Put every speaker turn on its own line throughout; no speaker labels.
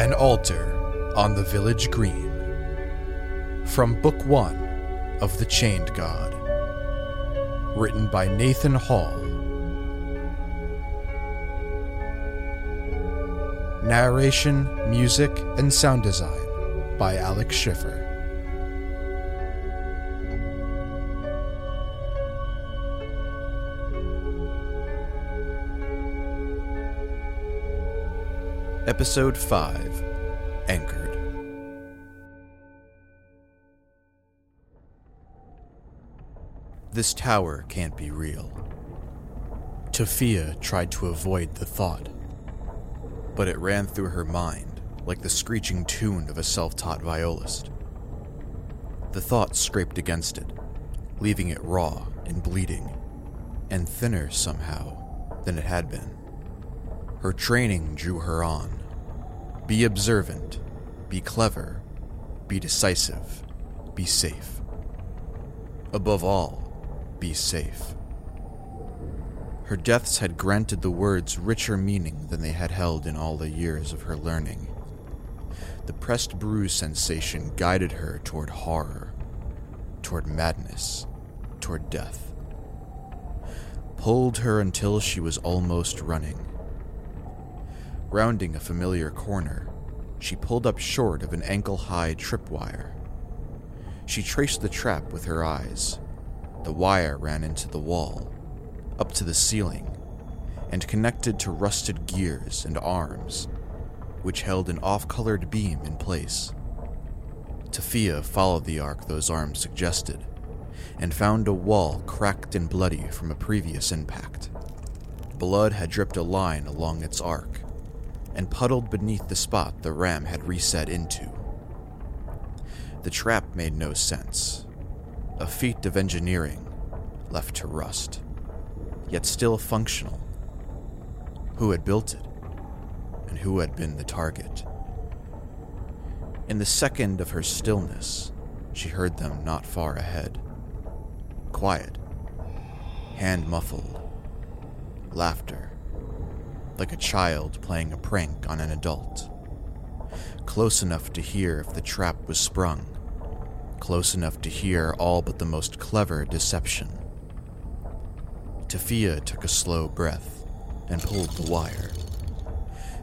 An Altar on the Village Green. From Book One of The Chained God. Written by Nathan Hall. Narration, music, and sound design by Alex Schiffer. Episode 5 Anchored. This tower can't be real. Taphia tried to avoid the thought, but it ran through her mind like the screeching tune of a self taught violist. The thought scraped against it, leaving it raw and bleeding, and thinner somehow than it had been. Her training drew her on. Be observant, be clever, be decisive, be safe. Above all, be safe. Her deaths had granted the words richer meaning than they had held in all the years of her learning. The pressed bruise sensation guided her toward horror, toward madness, toward death. Pulled her until she was almost running. Rounding a familiar corner, she pulled up short of an ankle high tripwire. She traced the trap with her eyes. The wire ran into the wall, up to the ceiling, and connected to rusted gears and arms, which held an off colored beam in place. Taphia followed the arc those arms suggested and found a wall cracked and bloody from a previous impact. Blood had dripped a line along its arc and puddled beneath the spot the ram had reset into. The trap made no sense. A feat of engineering left to rust, yet still functional. Who had built it? And who had been the target? In the second of her stillness, she heard them not far ahead. Quiet, hand muffled, laughter like a child playing a prank on an adult. Close enough to hear if the trap was sprung, close enough to hear all but the most clever deception. Taphia took a slow breath and pulled the wire.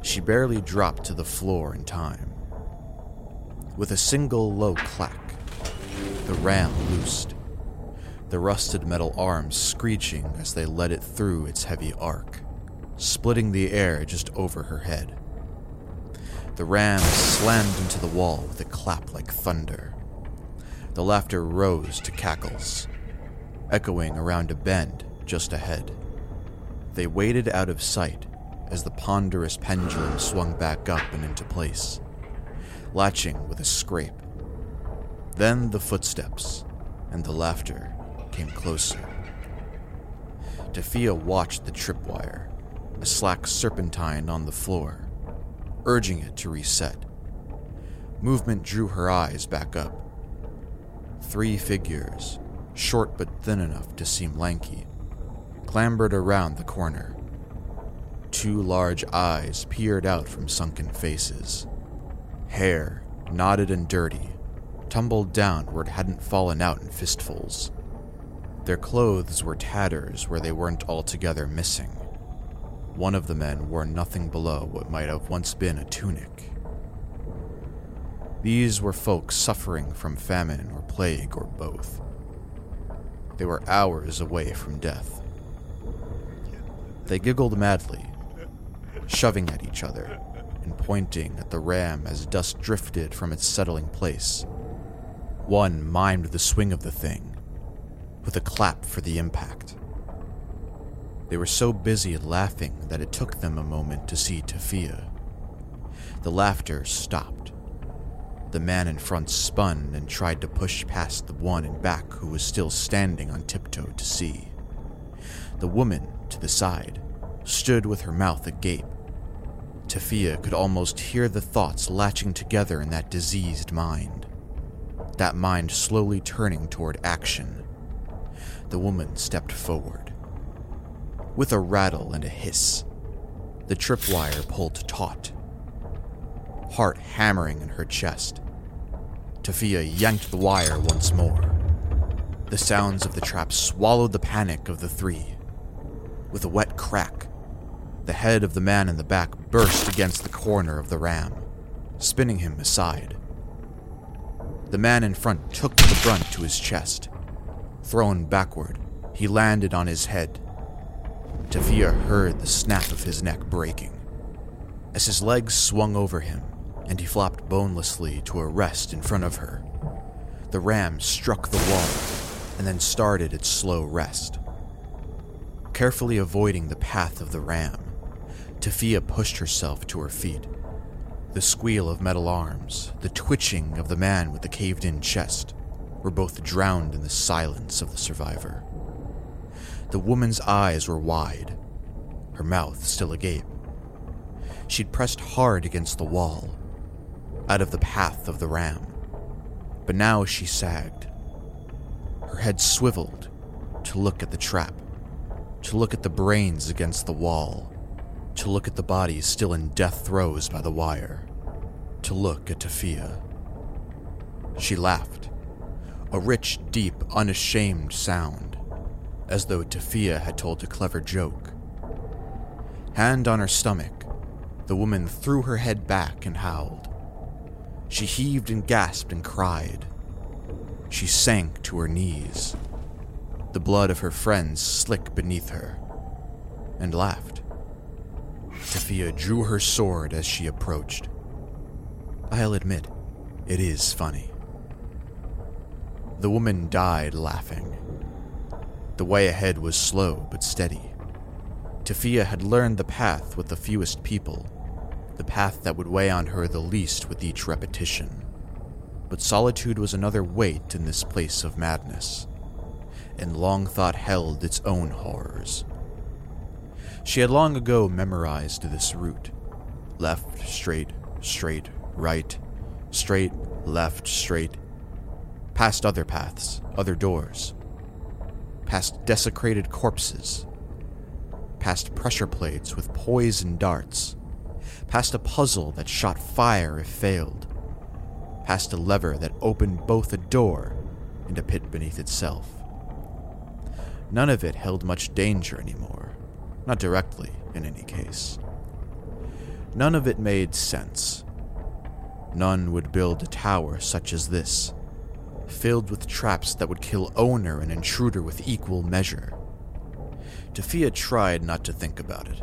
She barely dropped to the floor in time. With a single low clack, the ram loosed, the rusted metal arms screeching as they let it through its heavy arc splitting the air just over her head. The ram slammed into the wall with a clap like thunder. The laughter rose to cackles, echoing around a bend just ahead. They waited out of sight as the ponderous pendulum swung back up and into place, latching with a scrape. Then the footsteps and the laughter came closer. Taphia watched the tripwire a slack serpentine on the floor, urging it to reset. Movement drew her eyes back up. Three figures, short but thin enough to seem lanky, clambered around the corner. Two large eyes peered out from sunken faces. Hair, knotted and dirty, tumbled down where it hadn't fallen out in fistfuls. Their clothes were tatters where they weren't altogether missing. One of the men wore nothing below what might have once been a tunic. These were folks suffering from famine or plague or both. They were hours away from death. They giggled madly, shoving at each other and pointing at the ram as dust drifted from its settling place. One mimed the swing of the thing, with a clap for the impact. They were so busy laughing that it took them a moment to see Taphia. The laughter stopped. The man in front spun and tried to push past the one in back who was still standing on tiptoe to see. The woman, to the side, stood with her mouth agape. Taphia could almost hear the thoughts latching together in that diseased mind. That mind slowly turning toward action. The woman stepped forward with a rattle and a hiss. The tripwire pulled taut. heart hammering in her chest. Taphia yanked the wire once more. The sounds of the trap swallowed the panic of the three. With a wet crack, the head of the man in the back burst against the corner of the ram, spinning him aside. The man in front took the brunt to his chest. Thrown backward, he landed on his head. Taphia heard the snap of his neck breaking. As his legs swung over him, and he flopped bonelessly to a rest in front of her, the ram struck the wall and then started its slow rest. Carefully avoiding the path of the ram, Taphia pushed herself to her feet. The squeal of metal arms, the twitching of the man with the caved in chest, were both drowned in the silence of the survivor. The woman's eyes were wide, her mouth still agape. She'd pressed hard against the wall, out of the path of the ram, but now she sagged. Her head swiveled to look at the trap, to look at the brains against the wall, to look at the bodies still in death throes by the wire, to look at Taphia. She laughed, a rich, deep, unashamed sound, as though Taphia had told a clever joke. Hand on her stomach, the woman threw her head back and howled. She heaved and gasped and cried. She sank to her knees, the blood of her friends slick beneath her, and laughed. Taphia drew her sword as she approached. I'll admit, it is funny. The woman died laughing. The way ahead was slow but steady. Taphia had learned the path with the fewest people, the path that would weigh on her the least with each repetition. But solitude was another weight in this place of madness, and long thought held its own horrors. She had long ago memorized this route left, straight, straight, right, straight, left, straight, past other paths, other doors, past desecrated corpses, past pressure plates with poison darts, past a puzzle that shot fire if failed, past a lever that opened both a door and a pit beneath itself. None of it held much danger anymore. Not directly, in any case. None of it made sense. None would build a tower such as this, filled with traps that would kill owner and intruder with equal measure. Taphia tried not to think about it,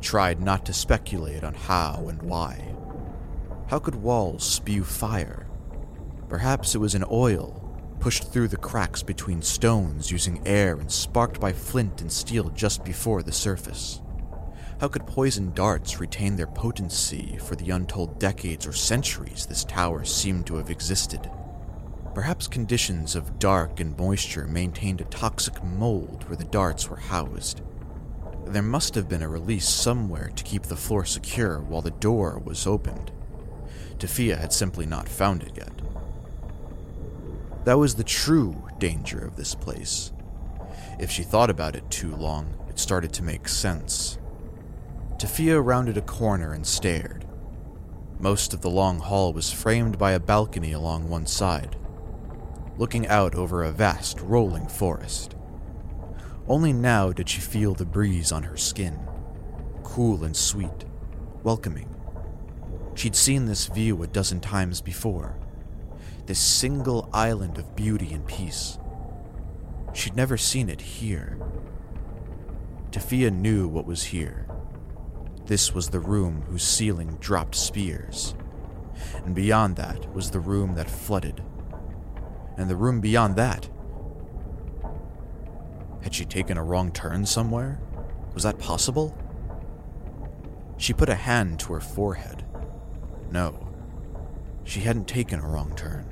tried not to speculate on how and why. How could walls spew fire? Perhaps it was an oil pushed through the cracks between stones using air and sparked by flint and steel just before the surface. How could poison darts retain their potency for the untold decades or centuries this tower seemed to have existed? Perhaps conditions of dark and moisture maintained a toxic mold where the darts were housed. There must have been a release somewhere to keep the floor secure while the door was opened. Taphia had simply not found it yet. That was the true danger of this place. If she thought about it too long, it started to make sense. Taphia rounded a corner and stared. Most of the long hall was framed by a balcony along one side, looking out over a vast, rolling forest. Only now did she feel the breeze on her skin, cool and sweet, welcoming. She'd seen this view a dozen times before, this single island of beauty and peace. She'd never seen it here. Taphia knew what was here. This was the room whose ceiling dropped spears. And beyond that was the room that flooded. And the room beyond that. Had she taken a wrong turn somewhere? Was that possible? She put a hand to her forehead. No, she hadn't taken a wrong turn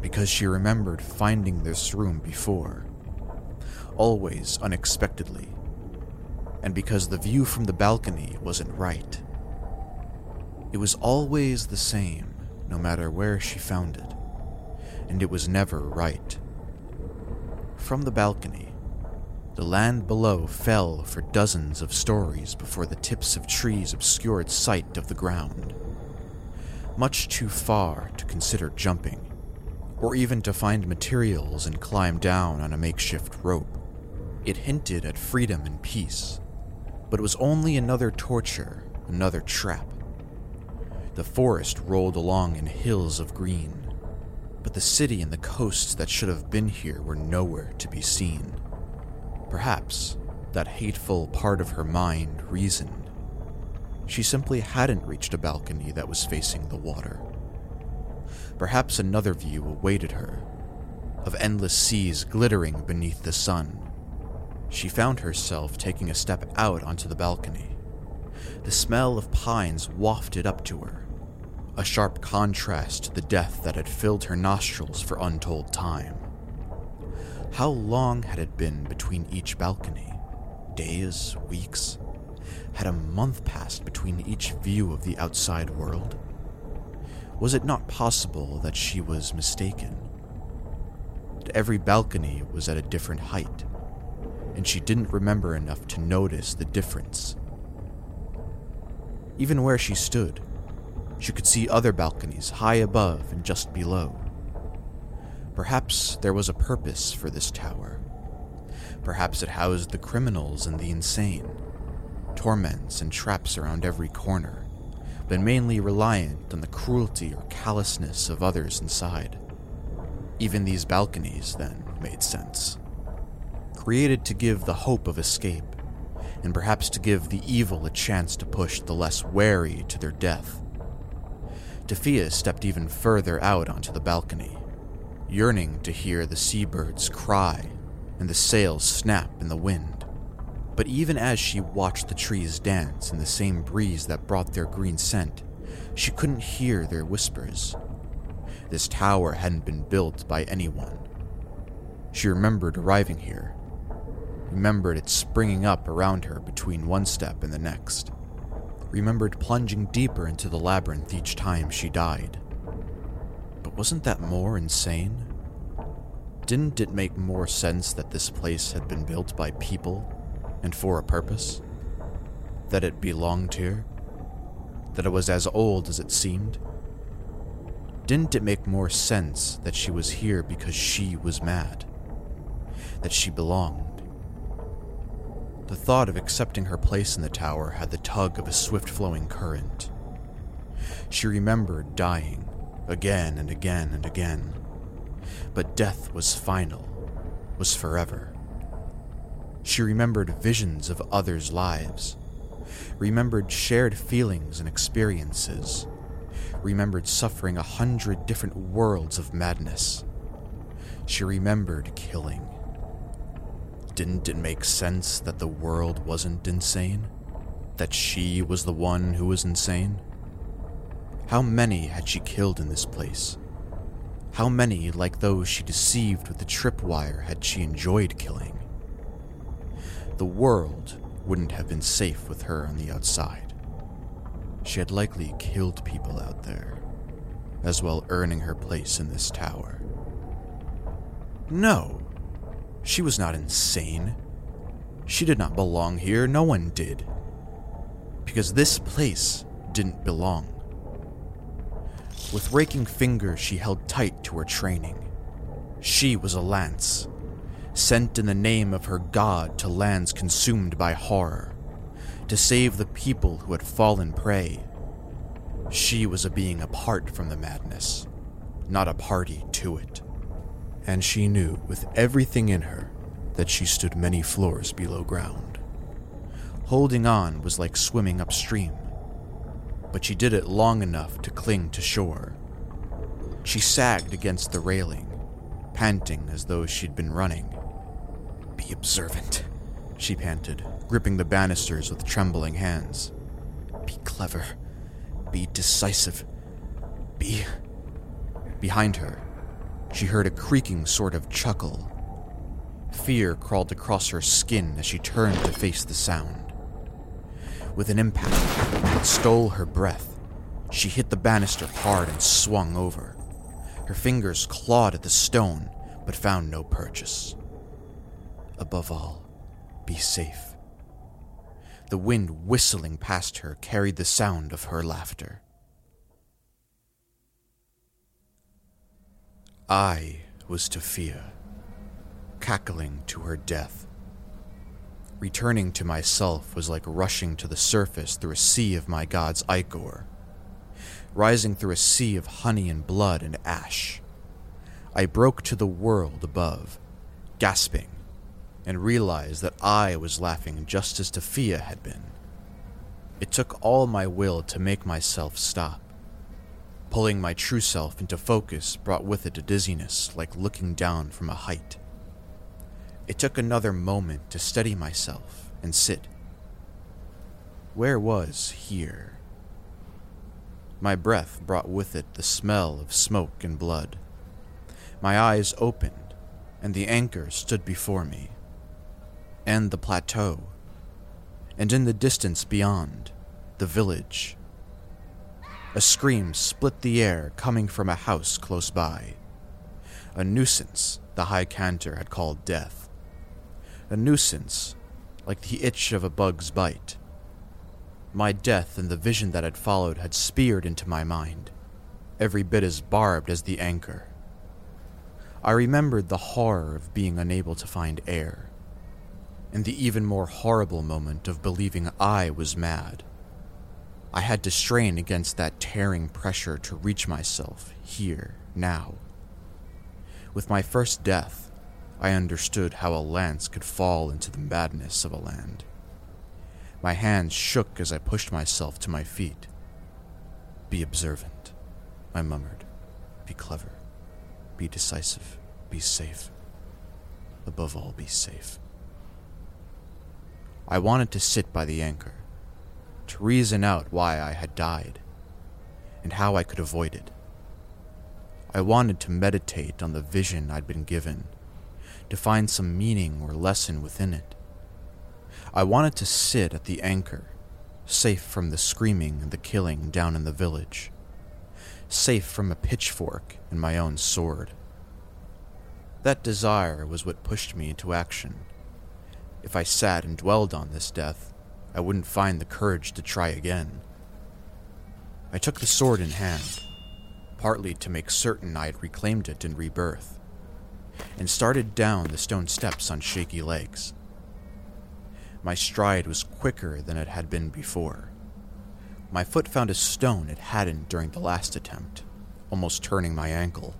because she remembered finding this room before, always unexpectedly, and because the view from the balcony wasn't right. It was always the same, no matter where she found it, and it was never right. From the balcony, the land below fell for dozens of stories before the tips of trees obscured sight of the ground. much too far to consider jumping, or even to find materials and climb down on a makeshift rope. It hinted at freedom and peace, but it was only another torture, another trap. The forest rolled along in hills of green, but the city and the coasts that should have been here were nowhere to be seen. Perhaps that hateful part of her mind reasoned. She simply hadn't reached a balcony that was facing the water. Perhaps another view awaited her, of endless seas glittering beneath the sun she found herself taking a step out onto the balcony. The smell of pines wafted up to her, a sharp contrast to the death that had filled her nostrils for untold time. How long had it been between each balcony? Days? Weeks? Had a month passed between each view of the outside world? Was it not possible that she was mistaken? Every balcony was at a different height, and she didn't remember enough to notice the difference. Even where she stood, she could see other balconies high above and just below. Perhaps there was a purpose for this tower. Perhaps it housed the criminals and the insane, torments and traps around every corner, but mainly reliant on the cruelty or callousness of others inside. Even these balconies, then, made sense created to give the hope of escape, and perhaps to give the evil a chance to push the less wary to their death. Taphia stepped even further out onto the balcony, yearning to hear the seabirds cry and the sails snap in the wind. But even as she watched the trees dance in the same breeze that brought their green scent, she couldn't hear their whispers. This tower hadn't been built by anyone. She remembered arriving here remembered it springing up around her between one step and the next, remembered plunging deeper into the labyrinth each time she died. But wasn't that more insane? Didn't it make more sense that this place had been built by people and for a purpose? That it belonged here? That it was as old as it seemed? Didn't it make more sense that she was here because she was mad? That she belonged? The thought of accepting her place in the tower had the tug of a swift flowing current. She remembered dying, again and again and again. But death was final, was forever. She remembered visions of others' lives, remembered shared feelings and experiences, remembered suffering a hundred different worlds of madness. She remembered killing didn't it make sense that the world wasn't insane? That she was the one who was insane? How many had she killed in this place? How many, like those she deceived with the tripwire, had she enjoyed killing? The world wouldn't have been safe with her on the outside. She had likely killed people out there, as well earning her place in this tower. No, she was not insane. She did not belong here, no one did. Because this place didn't belong. With raking fingers, she held tight to her training. She was a lance, sent in the name of her god to lands consumed by horror, to save the people who had fallen prey. She was a being apart from the madness, not a party to it and she knew with everything in her that she stood many floors below ground. Holding on was like swimming upstream, but she did it long enough to cling to shore. She sagged against the railing, panting as though she'd been running. Be observant, she panted, gripping the banisters with trembling hands. Be clever. Be decisive. Be. Behind her, she heard a creaking sort of chuckle. Fear crawled across her skin as she turned to face the sound. With an impact that stole her breath, she hit the banister hard and swung over. Her fingers clawed at the stone, but found no purchase. Above all, be safe. The wind whistling past her carried the sound of her laughter. I was Taphia, cackling to her death. Returning to myself was like rushing to the surface through a sea of my god's ichor, rising through a sea of honey and blood and ash. I broke to the world above, gasping, and realized that I was laughing just as Taphia had been. It took all my will to make myself stop. Pulling my true self into focus brought with it a dizziness like looking down from a height. It took another moment to steady myself and sit. Where was here? My breath brought with it the smell of smoke and blood. My eyes opened, and the anchor stood before me, and the plateau, and in the distance beyond, the village a scream split the air coming from a house close by. A nuisance the High Cantor had called death. A nuisance like the itch of a bug's bite. My death and the vision that had followed had speared into my mind, every bit as barbed as the anchor. I remembered the horror of being unable to find air, and the even more horrible moment of believing I was mad. I had to strain against that tearing pressure to reach myself here, now. With my first death, I understood how a lance could fall into the madness of a land. My hands shook as I pushed myself to my feet. Be observant, I murmured. Be clever. Be decisive. Be safe. Above all, be safe. I wanted to sit by the anchor, to reason out why I had died and how I could avoid it. I wanted to meditate on the vision I'd been given, to find some meaning or lesson within it. I wanted to sit at the anchor, safe from the screaming and the killing down in the village, safe from a pitchfork and my own sword. That desire was what pushed me into action. If I sat and dwelled on this death, I wouldn't find the courage to try again. I took the sword in hand, partly to make certain I had reclaimed it in rebirth, and started down the stone steps on shaky legs. My stride was quicker than it had been before. My foot found a stone it hadn't during the last attempt, almost turning my ankle.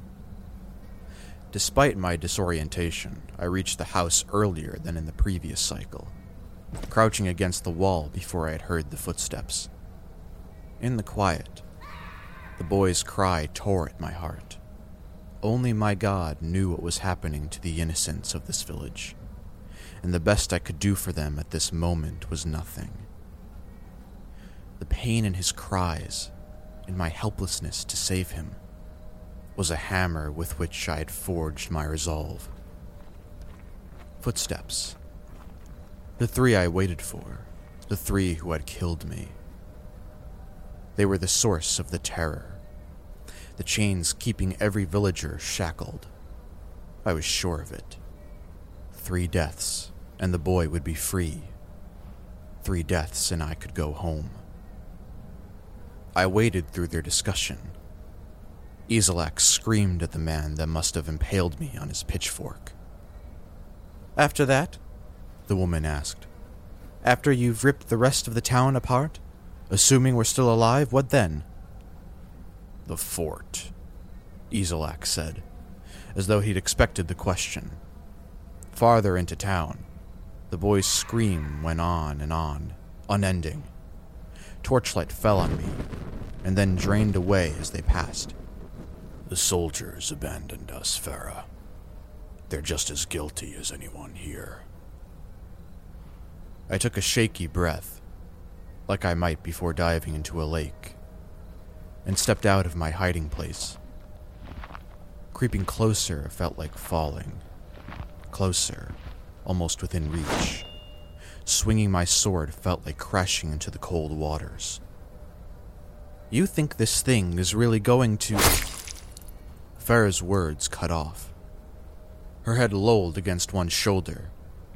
Despite my disorientation, I reached the house earlier than in the previous cycle crouching against the wall before I had heard the footsteps. In the quiet, the boy's cry tore at my heart. Only my God knew what was happening to the innocents of this village, and the best I could do for them at this moment was nothing. The pain in his cries, in my helplessness to save him, was a hammer with which I had forged my resolve. Footsteps the three I waited for, the three who had killed me. They were the source of the terror, the chains keeping every villager shackled. I was sure of it. Three deaths, and the boy would be free. Three deaths, and I could go home. I waited through their discussion. Izelak screamed at the man that must have impaled me on his pitchfork. After that, the woman asked. After you've ripped the rest of the town apart? Assuming we're still alive, what then? The fort, Izelak said, as though he'd expected the question. Farther into town, the boy's scream went on and on, unending. Torchlight fell on me, and then drained away as they passed. The soldiers abandoned us, Farah. They're just as guilty as anyone here. I took a shaky breath, like I might before diving into a lake, and stepped out of my hiding place. Creeping closer felt like falling. Closer, almost within reach. Swinging my sword felt like crashing into the cold waters. You think this thing is really going to. Farah's words cut off. Her head lolled against one shoulder,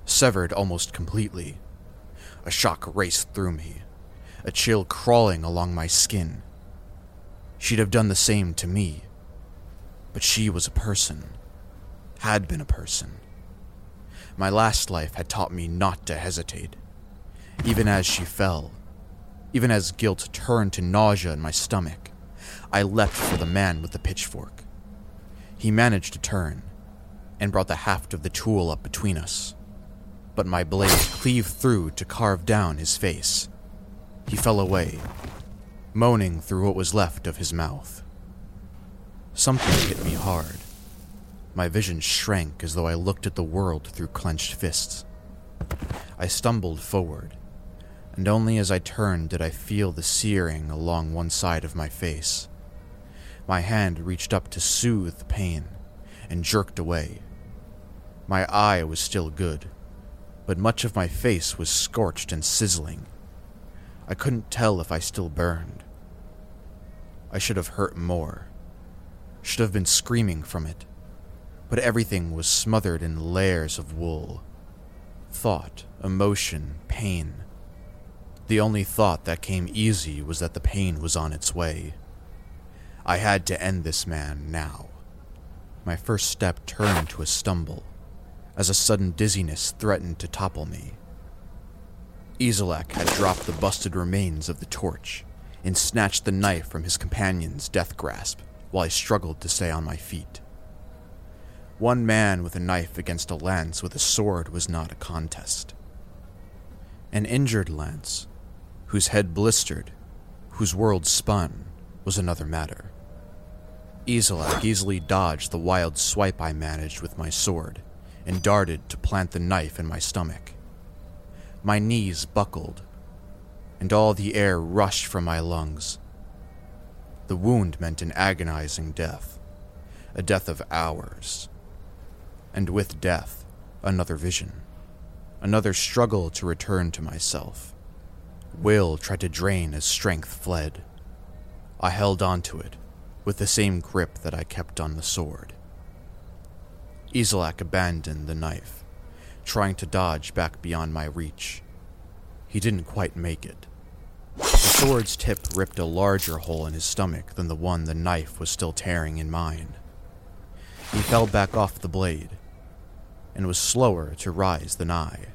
severed almost completely a shock raced through me, a chill crawling along my skin. She'd have done the same to me. But she was a person, had been a person. My last life had taught me not to hesitate. Even as she fell, even as guilt turned to nausea in my stomach, I leapt for the man with the pitchfork. He managed to turn and brought the haft of the tool up between us, but my blade cleaved through to carve down his face. He fell away, moaning through what was left of his mouth. Something hit me hard. My vision shrank as though I looked at the world through clenched fists. I stumbled forward, and only as I turned did I feel the searing along one side of my face. My hand reached up to soothe the pain and jerked away. My eye was still good, but much of my face was scorched and sizzling. I couldn't tell if I still burned. I should have hurt more, should have been screaming from it, but everything was smothered in layers of wool. Thought, emotion, pain. The only thought that came easy was that the pain was on its way. I had to end this man now. My first step turned to a stumble as a sudden dizziness threatened to topple me. Isolak had dropped the busted remains of the torch and snatched the knife from his companion's death grasp while I struggled to stay on my feet. One man with a knife against a lance with a sword was not a contest. An injured lance, whose head blistered, whose world spun, was another matter. Isolak easily dodged the wild swipe I managed with my sword and darted to plant the knife in my stomach. My knees buckled, and all the air rushed from my lungs. The wound meant an agonizing death, a death of hours. And with death, another vision, another struggle to return to myself. Will tried to drain as strength fled. I held onto it with the same grip that I kept on the sword. Isolak abandoned the knife, trying to dodge back beyond my reach. He didn't quite make it. The sword's tip ripped a larger hole in his stomach than the one the knife was still tearing in mine. He fell back off the blade and was slower to rise than I.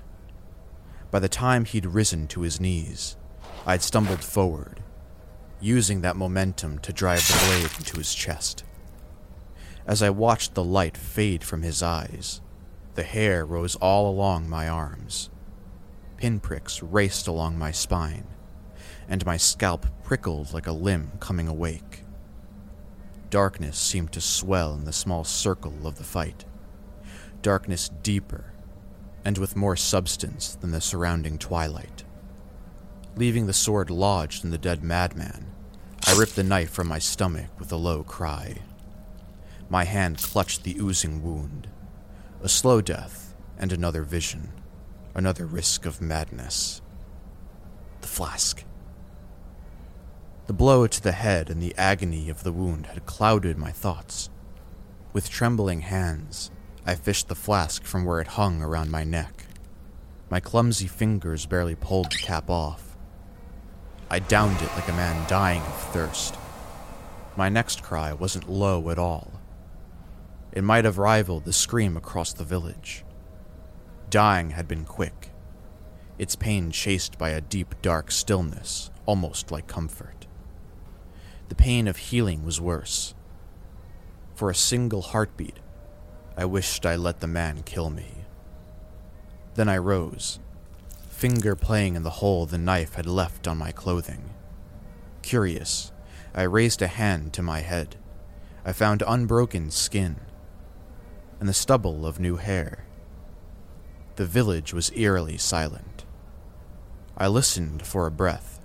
By the time he'd risen to his knees, I'd stumbled forward using that momentum to drive the blade into his chest. As I watched the light fade from his eyes, the hair rose all along my arms. Pinpricks raced along my spine, and my scalp prickled like a limb coming awake. Darkness seemed to swell in the small circle of the fight. Darkness deeper, and with more substance than the surrounding twilight. Leaving the sword lodged in the dead madman, I ripped the knife from my stomach with a low cry. My hand clutched the oozing wound. A slow death and another vision, another risk of madness. The flask. The blow to the head and the agony of the wound had clouded my thoughts. With trembling hands, I fished the flask from where it hung around my neck. My clumsy fingers barely pulled the cap off. I downed it like a man dying of thirst. My next cry wasn't low at all. It might have rivaled the scream across the village. Dying had been quick, its pain chased by a deep, dark stillness, almost like comfort. The pain of healing was worse. For a single heartbeat, I wished I let the man kill me. Then I rose finger playing in the hole the knife had left on my clothing. Curious, I raised a hand to my head. I found unbroken skin and the stubble of new hair. The village was eerily silent. I listened for a breath.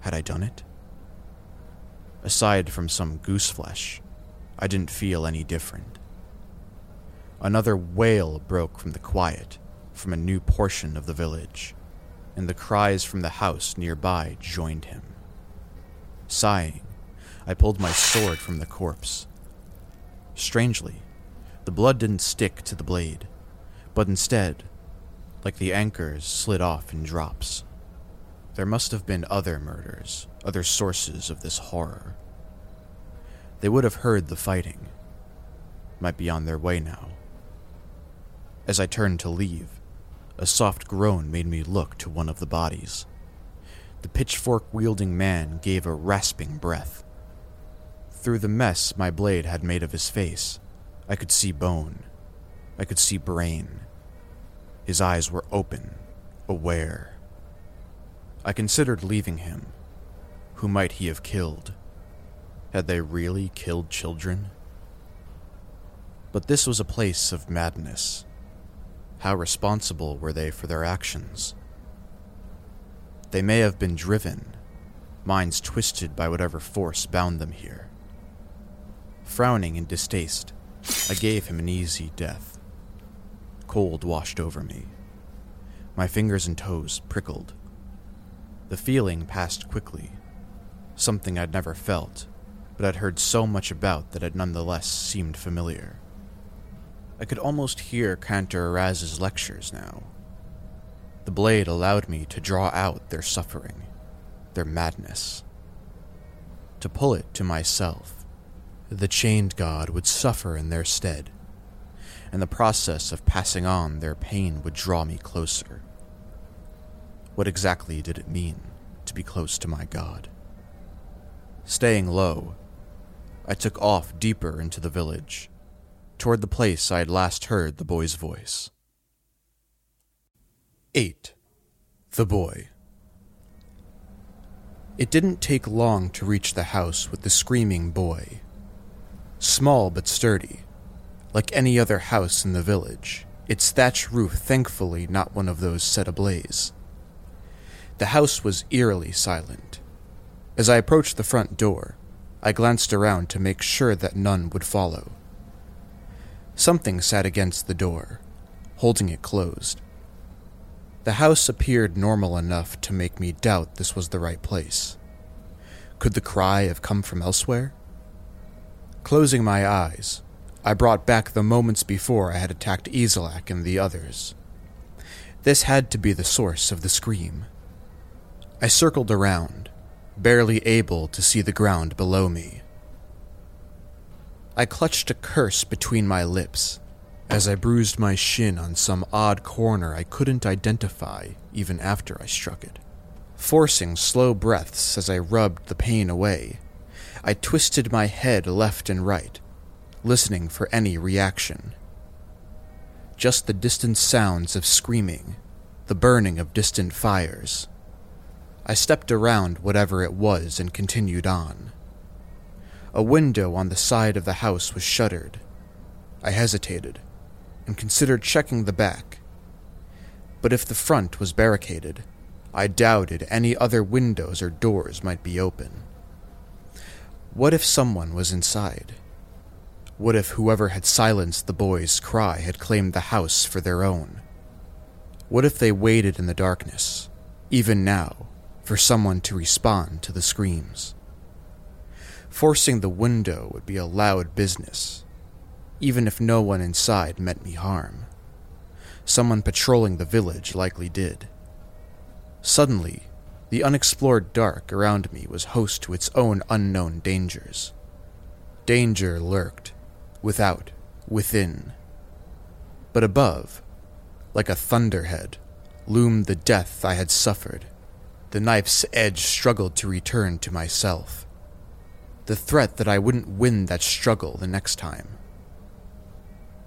Had I done it? Aside from some goose flesh, I didn't feel any different. Another wail broke from the quiet from a new portion of the village, and the cries from the house nearby joined him. Sighing, I pulled my sword from the corpse. Strangely, the blood didn't stick to the blade, but instead, like the anchors, slid off in drops. There must have been other murders, other sources of this horror. They would have heard the fighting. Might be on their way now. As I turned to leave, a soft groan made me look to one of the bodies. The pitchfork wielding man gave a rasping breath. Through the mess my blade had made of his face, I could see bone. I could see brain. His eyes were open, aware. I considered leaving him. Who might he have killed? Had they really killed children? But this was a place of madness. How responsible were they for their actions? They may have been driven, minds twisted by whatever force bound them here. Frowning in distaste, I gave him an easy death. Cold washed over me. My fingers and toes prickled. The feeling passed quickly, something I'd never felt, but I'd heard so much about that it nonetheless seemed familiar. I could almost hear Cantor Araz's lectures now. The blade allowed me to draw out their suffering, their madness. To pull it to myself, the chained god would suffer in their stead, and the process of passing on their pain would draw me closer. What exactly did it mean to be close to my god? Staying low, I took off deeper into the village, toward the place I had last heard the boy's voice. 8. The Boy It didn't take long to reach the house with the screaming boy. Small but sturdy, like any other house in the village, its thatch roof thankfully not one of those set ablaze. The house was eerily silent. As I approached the front door, I glanced around to make sure that none would follow. Something sat against the door, holding it closed. The house appeared normal enough to make me doubt this was the right place. Could the cry have come from elsewhere? Closing my eyes, I brought back the moments before I had attacked Izelak and the others. This had to be the source of the scream. I circled around, barely able to see the ground below me. I clutched a curse between my lips as I bruised my shin on some odd corner I couldn't identify even after I struck it. Forcing slow breaths as I rubbed the pain away, I twisted my head left and right, listening for any reaction. Just the distant sounds of screaming, the burning of distant fires. I stepped around whatever it was and continued on. A window on the side of the house was shuttered. I hesitated and considered checking the back. But if the front was barricaded, I doubted any other windows or doors might be open. What if someone was inside? What if whoever had silenced the boy's cry had claimed the house for their own? What if they waited in the darkness, even now, for someone to respond to the screams? Forcing the window would be a loud business, even if no one inside meant me harm. Someone patrolling the village likely did. Suddenly, the unexplored dark around me was host to its own unknown dangers. Danger lurked, without, within. But above, like a thunderhead, loomed the death I had suffered. The knife's edge struggled to return to myself. The threat that I wouldn't win that struggle the next time.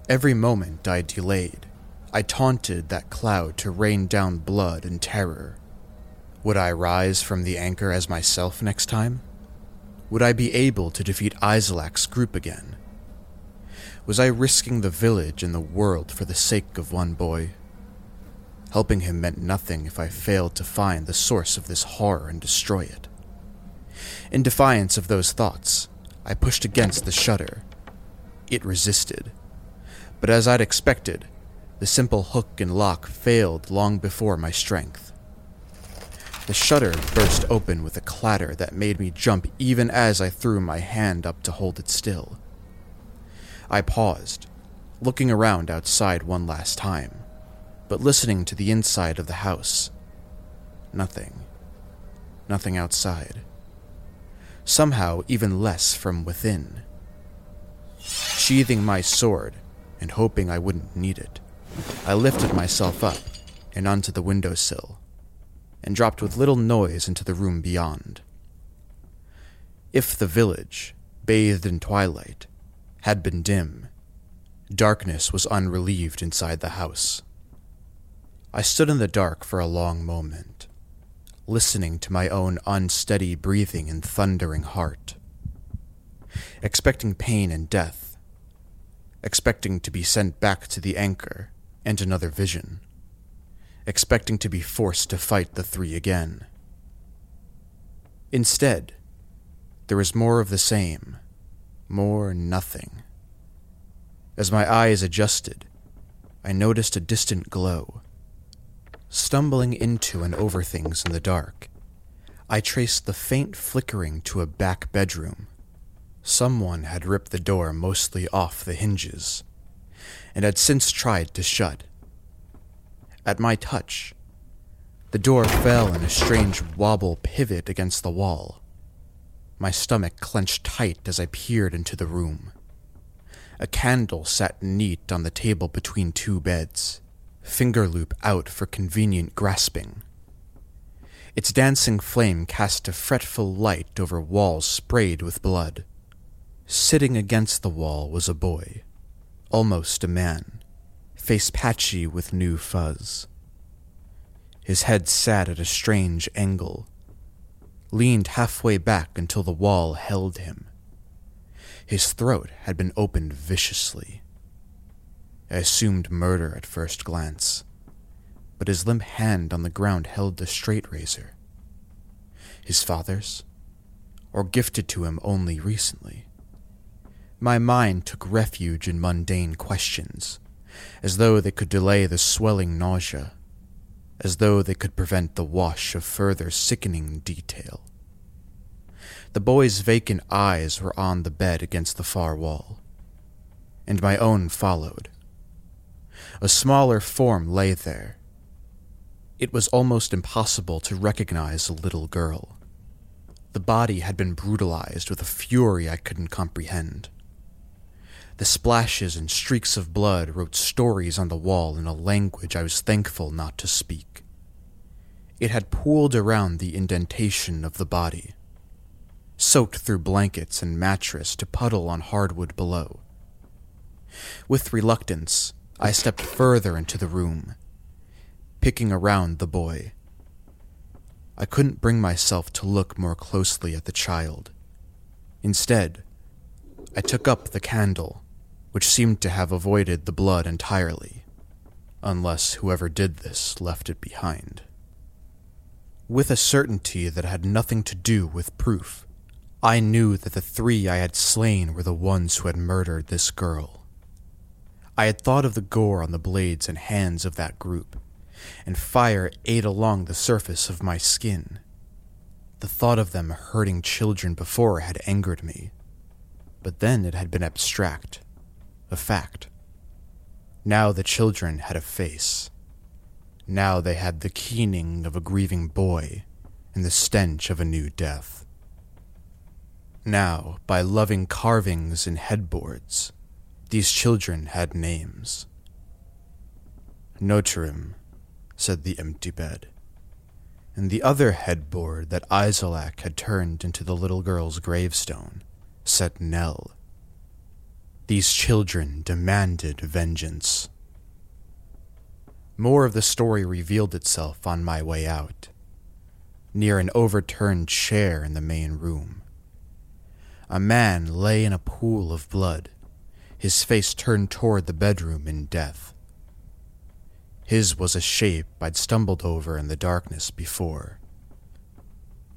Every moment I delayed, I taunted that cloud to rain down blood and terror. Would I rise from the anchor as myself next time? Would I be able to defeat Izelak's group again? Was I risking the village and the world for the sake of one boy? Helping him meant nothing if I failed to find the source of this horror and destroy it. In defiance of those thoughts, I pushed against the shutter. It resisted, but as I'd expected, the simple hook and lock failed long before my strength. The shutter burst open with a clatter that made me jump even as I threw my hand up to hold it still. I paused, looking around outside one last time, but listening to the inside of the house. Nothing. Nothing outside. Somehow, even less from within. Sheathing my sword and hoping I wouldn't need it, I lifted myself up and onto the windowsill and dropped with little noise into the room beyond. If the village, bathed in twilight, had been dim, darkness was unrelieved inside the house. I stood in the dark for a long moment, listening to my own unsteady breathing and thundering heart, expecting pain and death, expecting to be sent back to the anchor and another vision, expecting to be forced to fight the three again. Instead, there was more of the same, more nothing. As my eyes adjusted, I noticed a distant glow. Stumbling into and over things in the dark, I traced the faint flickering to a back bedroom. Someone had ripped the door mostly off the hinges, and had since tried to shut. At my touch, the door fell in a strange wobble pivot against the wall. My stomach clenched tight as I peered into the room. A candle sat neat on the table between two beds, finger loop out for convenient grasping. Its dancing flame cast a fretful light over walls sprayed with blood. Sitting against the wall was a boy, almost a man, face patchy with new fuzz. His head sat at a strange angle, leaned halfway back until the wall held him. His throat had been opened viciously. I assumed murder at first glance, but his limp hand on the ground held the straight razor. His father's? Or gifted to him only recently? My mind took refuge in mundane questions, as though they could delay the swelling nausea as though they could prevent the wash of further sickening detail. The boy's vacant eyes were on the bed against the far wall, and my own followed. A smaller form lay there. It was almost impossible to recognize a little girl. The body had been brutalized with a fury I couldn't comprehend. The splashes and streaks of blood wrote stories on the wall in a language I was thankful not to speak. It had pooled around the indentation of the body, soaked through blankets and mattress to puddle on hardwood below. With reluctance, I stepped further into the room, picking around the boy. I couldn't bring myself to look more closely at the child. Instead, I took up the candle which seemed to have avoided the blood entirely, unless whoever did this left it behind. With a certainty that had nothing to do with proof, I knew that the three I had slain were the ones who had murdered this girl. I had thought of the gore on the blades and hands of that group, and fire ate along the surface of my skin. The thought of them hurting children before had angered me, but then it had been abstract a fact. Now the children had a face. Now they had the keening of a grieving boy and the stench of a new death. Now, by loving carvings and headboards, these children had names. Notarim, said the empty bed, and the other headboard that Isolak had turned into the little girl's gravestone said Nell. These children demanded vengeance. More of the story revealed itself on my way out, near an overturned chair in the main room. A man lay in a pool of blood, his face turned toward the bedroom in death. His was a shape I'd stumbled over in the darkness before.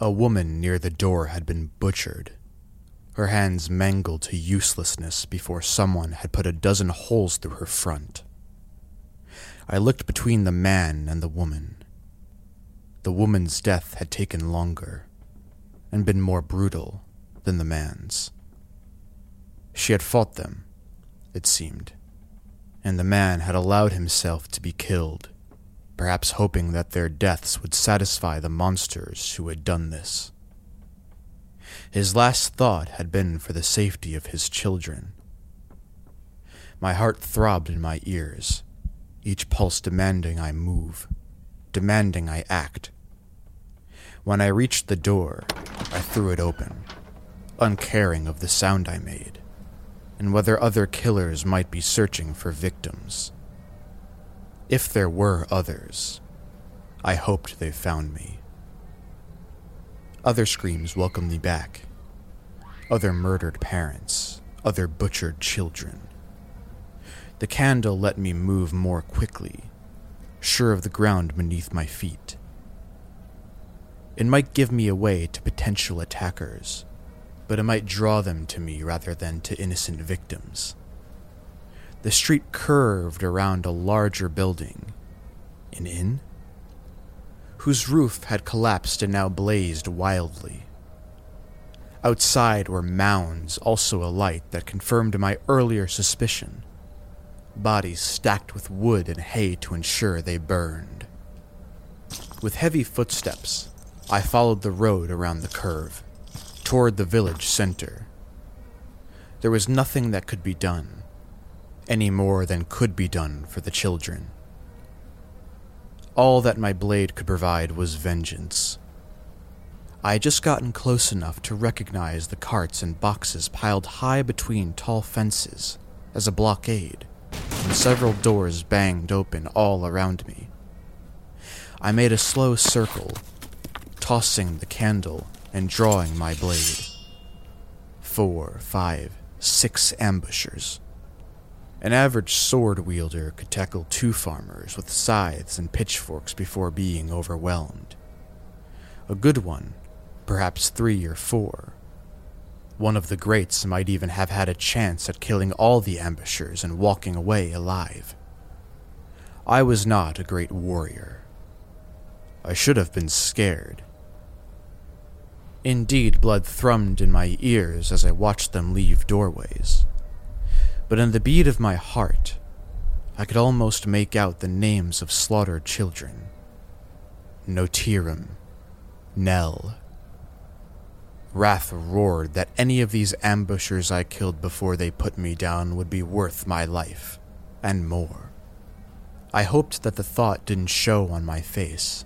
A woman near the door had been butchered her hands mangled to uselessness before someone had put a dozen holes through her front. I looked between the man and the woman. The woman's death had taken longer and been more brutal than the man's. She had fought them, it seemed, and the man had allowed himself to be killed, perhaps hoping that their deaths would satisfy the monsters who had done this. His last thought had been for the safety of his children. My heart throbbed in my ears, each pulse demanding I move, demanding I act. When I reached the door, I threw it open, uncaring of the sound I made, and whether other killers might be searching for victims. If there were others, I hoped they found me. Other screams welcomed me back. Other murdered parents, other butchered children. The candle let me move more quickly, sure of the ground beneath my feet. It might give me away to potential attackers, but it might draw them to me rather than to innocent victims. The street curved around a larger building. An inn? Whose roof had collapsed and now blazed wildly. Outside were mounds also alight that confirmed my earlier suspicion bodies stacked with wood and hay to ensure they burned. With heavy footsteps, I followed the road around the curve, toward the village center. There was nothing that could be done, any more than could be done for the children. All that my blade could provide was vengeance. I had just gotten close enough to recognize the carts and boxes piled high between tall fences as a blockade and several doors banged open all around me. I made a slow circle, tossing the candle and drawing my blade. Four, five, six ambushers. An average sword wielder could tackle two farmers with scythes and pitchforks before being overwhelmed. A good one, perhaps three or four. One of the greats might even have had a chance at killing all the ambushers and walking away alive. I was not a great warrior. I should have been scared. Indeed, blood thrummed in my ears as I watched them leave doorways. But in the beat of my heart, I could almost make out the names of slaughtered children Notirum, Nell, Wrath roared that any of these ambushers I killed before they put me down would be worth my life, and more. I hoped that the thought didn't show on my face.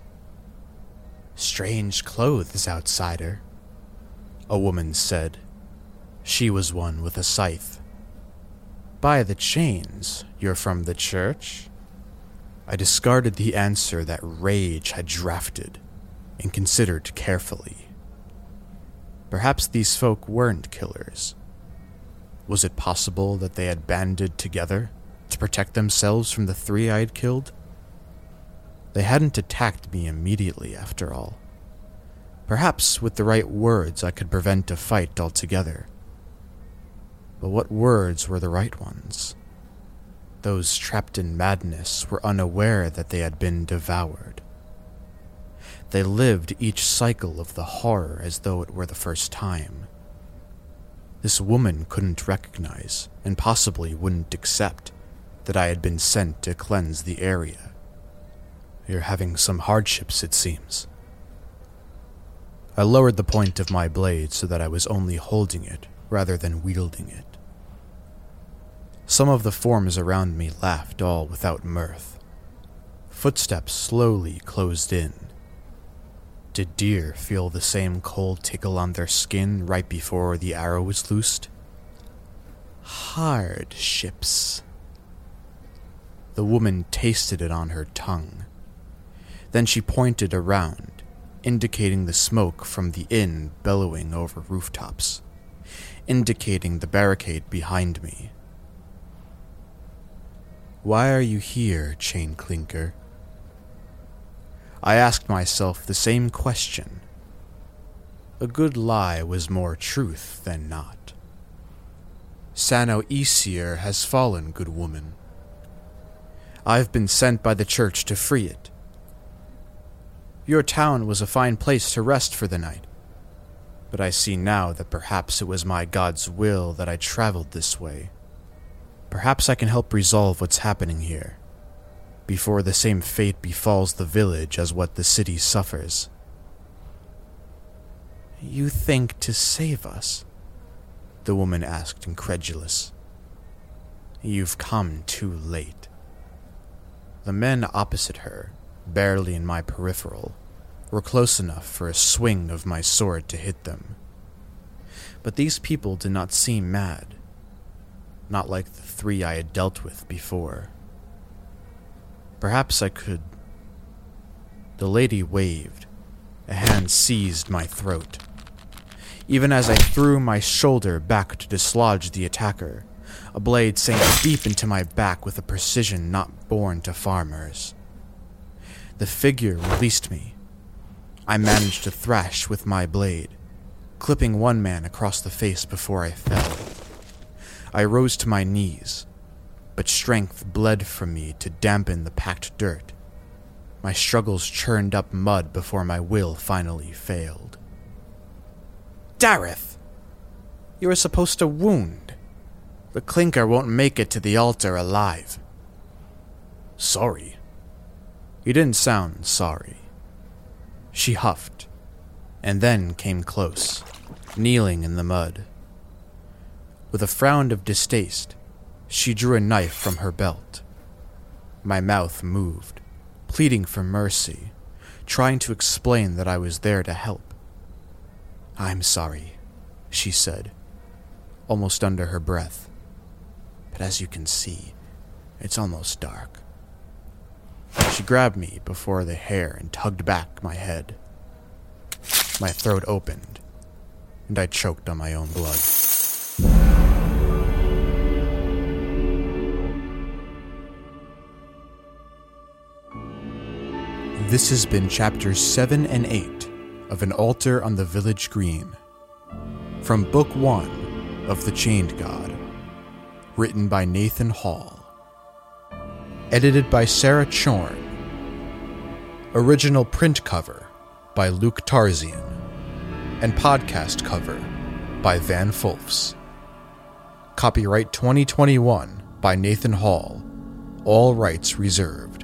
Strange clothes, outsider, a woman said. She was one with a scythe. By the chains, you're from the church? I discarded the answer that rage had drafted and considered carefully. Perhaps these folk weren't killers. Was it possible that they had banded together to protect themselves from the three I had killed? They hadn't attacked me immediately, after all. Perhaps with the right words I could prevent a fight altogether. But what words were the right ones? Those trapped in madness were unaware that they had been devoured. They lived each cycle of the horror as though it were the first time. This woman couldn't recognize, and possibly wouldn't accept, that I had been sent to cleanse the area. You're having some hardships, it seems. I lowered the point of my blade so that I was only holding it rather than wielding it. Some of the forms around me laughed all without mirth. Footsteps slowly closed in, did deer feel the same cold tickle on their skin right before the arrow was loosed? Hardships. The woman tasted it on her tongue. Then she pointed around, indicating the smoke from the inn bellowing over rooftops, indicating the barricade behind me. Why are you here, Chain Clinker? I asked myself the same question. A good lie was more truth than not. Sano Isir has fallen, good woman. I've been sent by the church to free it. Your town was a fine place to rest for the night, but I see now that perhaps it was my God's will that I traveled this way. Perhaps I can help resolve what's happening here before the same fate befalls the village as what the city suffers. You think to save us? The woman asked, incredulous. You've come too late. The men opposite her, barely in my peripheral, were close enough for a swing of my sword to hit them. But these people did not seem mad, not like the three I had dealt with before. Perhaps I could. The lady waved. A hand seized my throat. Even as I threw my shoulder back to dislodge the attacker, a blade sank deep into my back with a precision not born to farmers. The figure released me. I managed to thrash with my blade, clipping one man across the face before I fell. I rose to my knees, but strength bled from me to dampen the packed dirt. My struggles churned up mud before my will finally failed. Dareth! You were supposed to wound. The clinker won't make it to the altar alive. Sorry. You didn't sound sorry. She huffed, and then came close, kneeling in the mud. With a frown of distaste, she drew a knife from her belt. My mouth moved, pleading for mercy, trying to explain that I was there to help. I'm sorry, she said, almost under her breath. But as you can see, it's almost dark. She grabbed me before the hair and tugged back my head. My throat opened, and I choked on my own blood. This has been chapters 7 and 8 of An Altar on the Village Green. From Book 1 of The Chained God. Written by Nathan Hall. Edited by Sarah Chorn. Original print cover by Luke Tarzian. And podcast cover by Van Fulfs. Copyright 2021 by Nathan Hall. All rights reserved.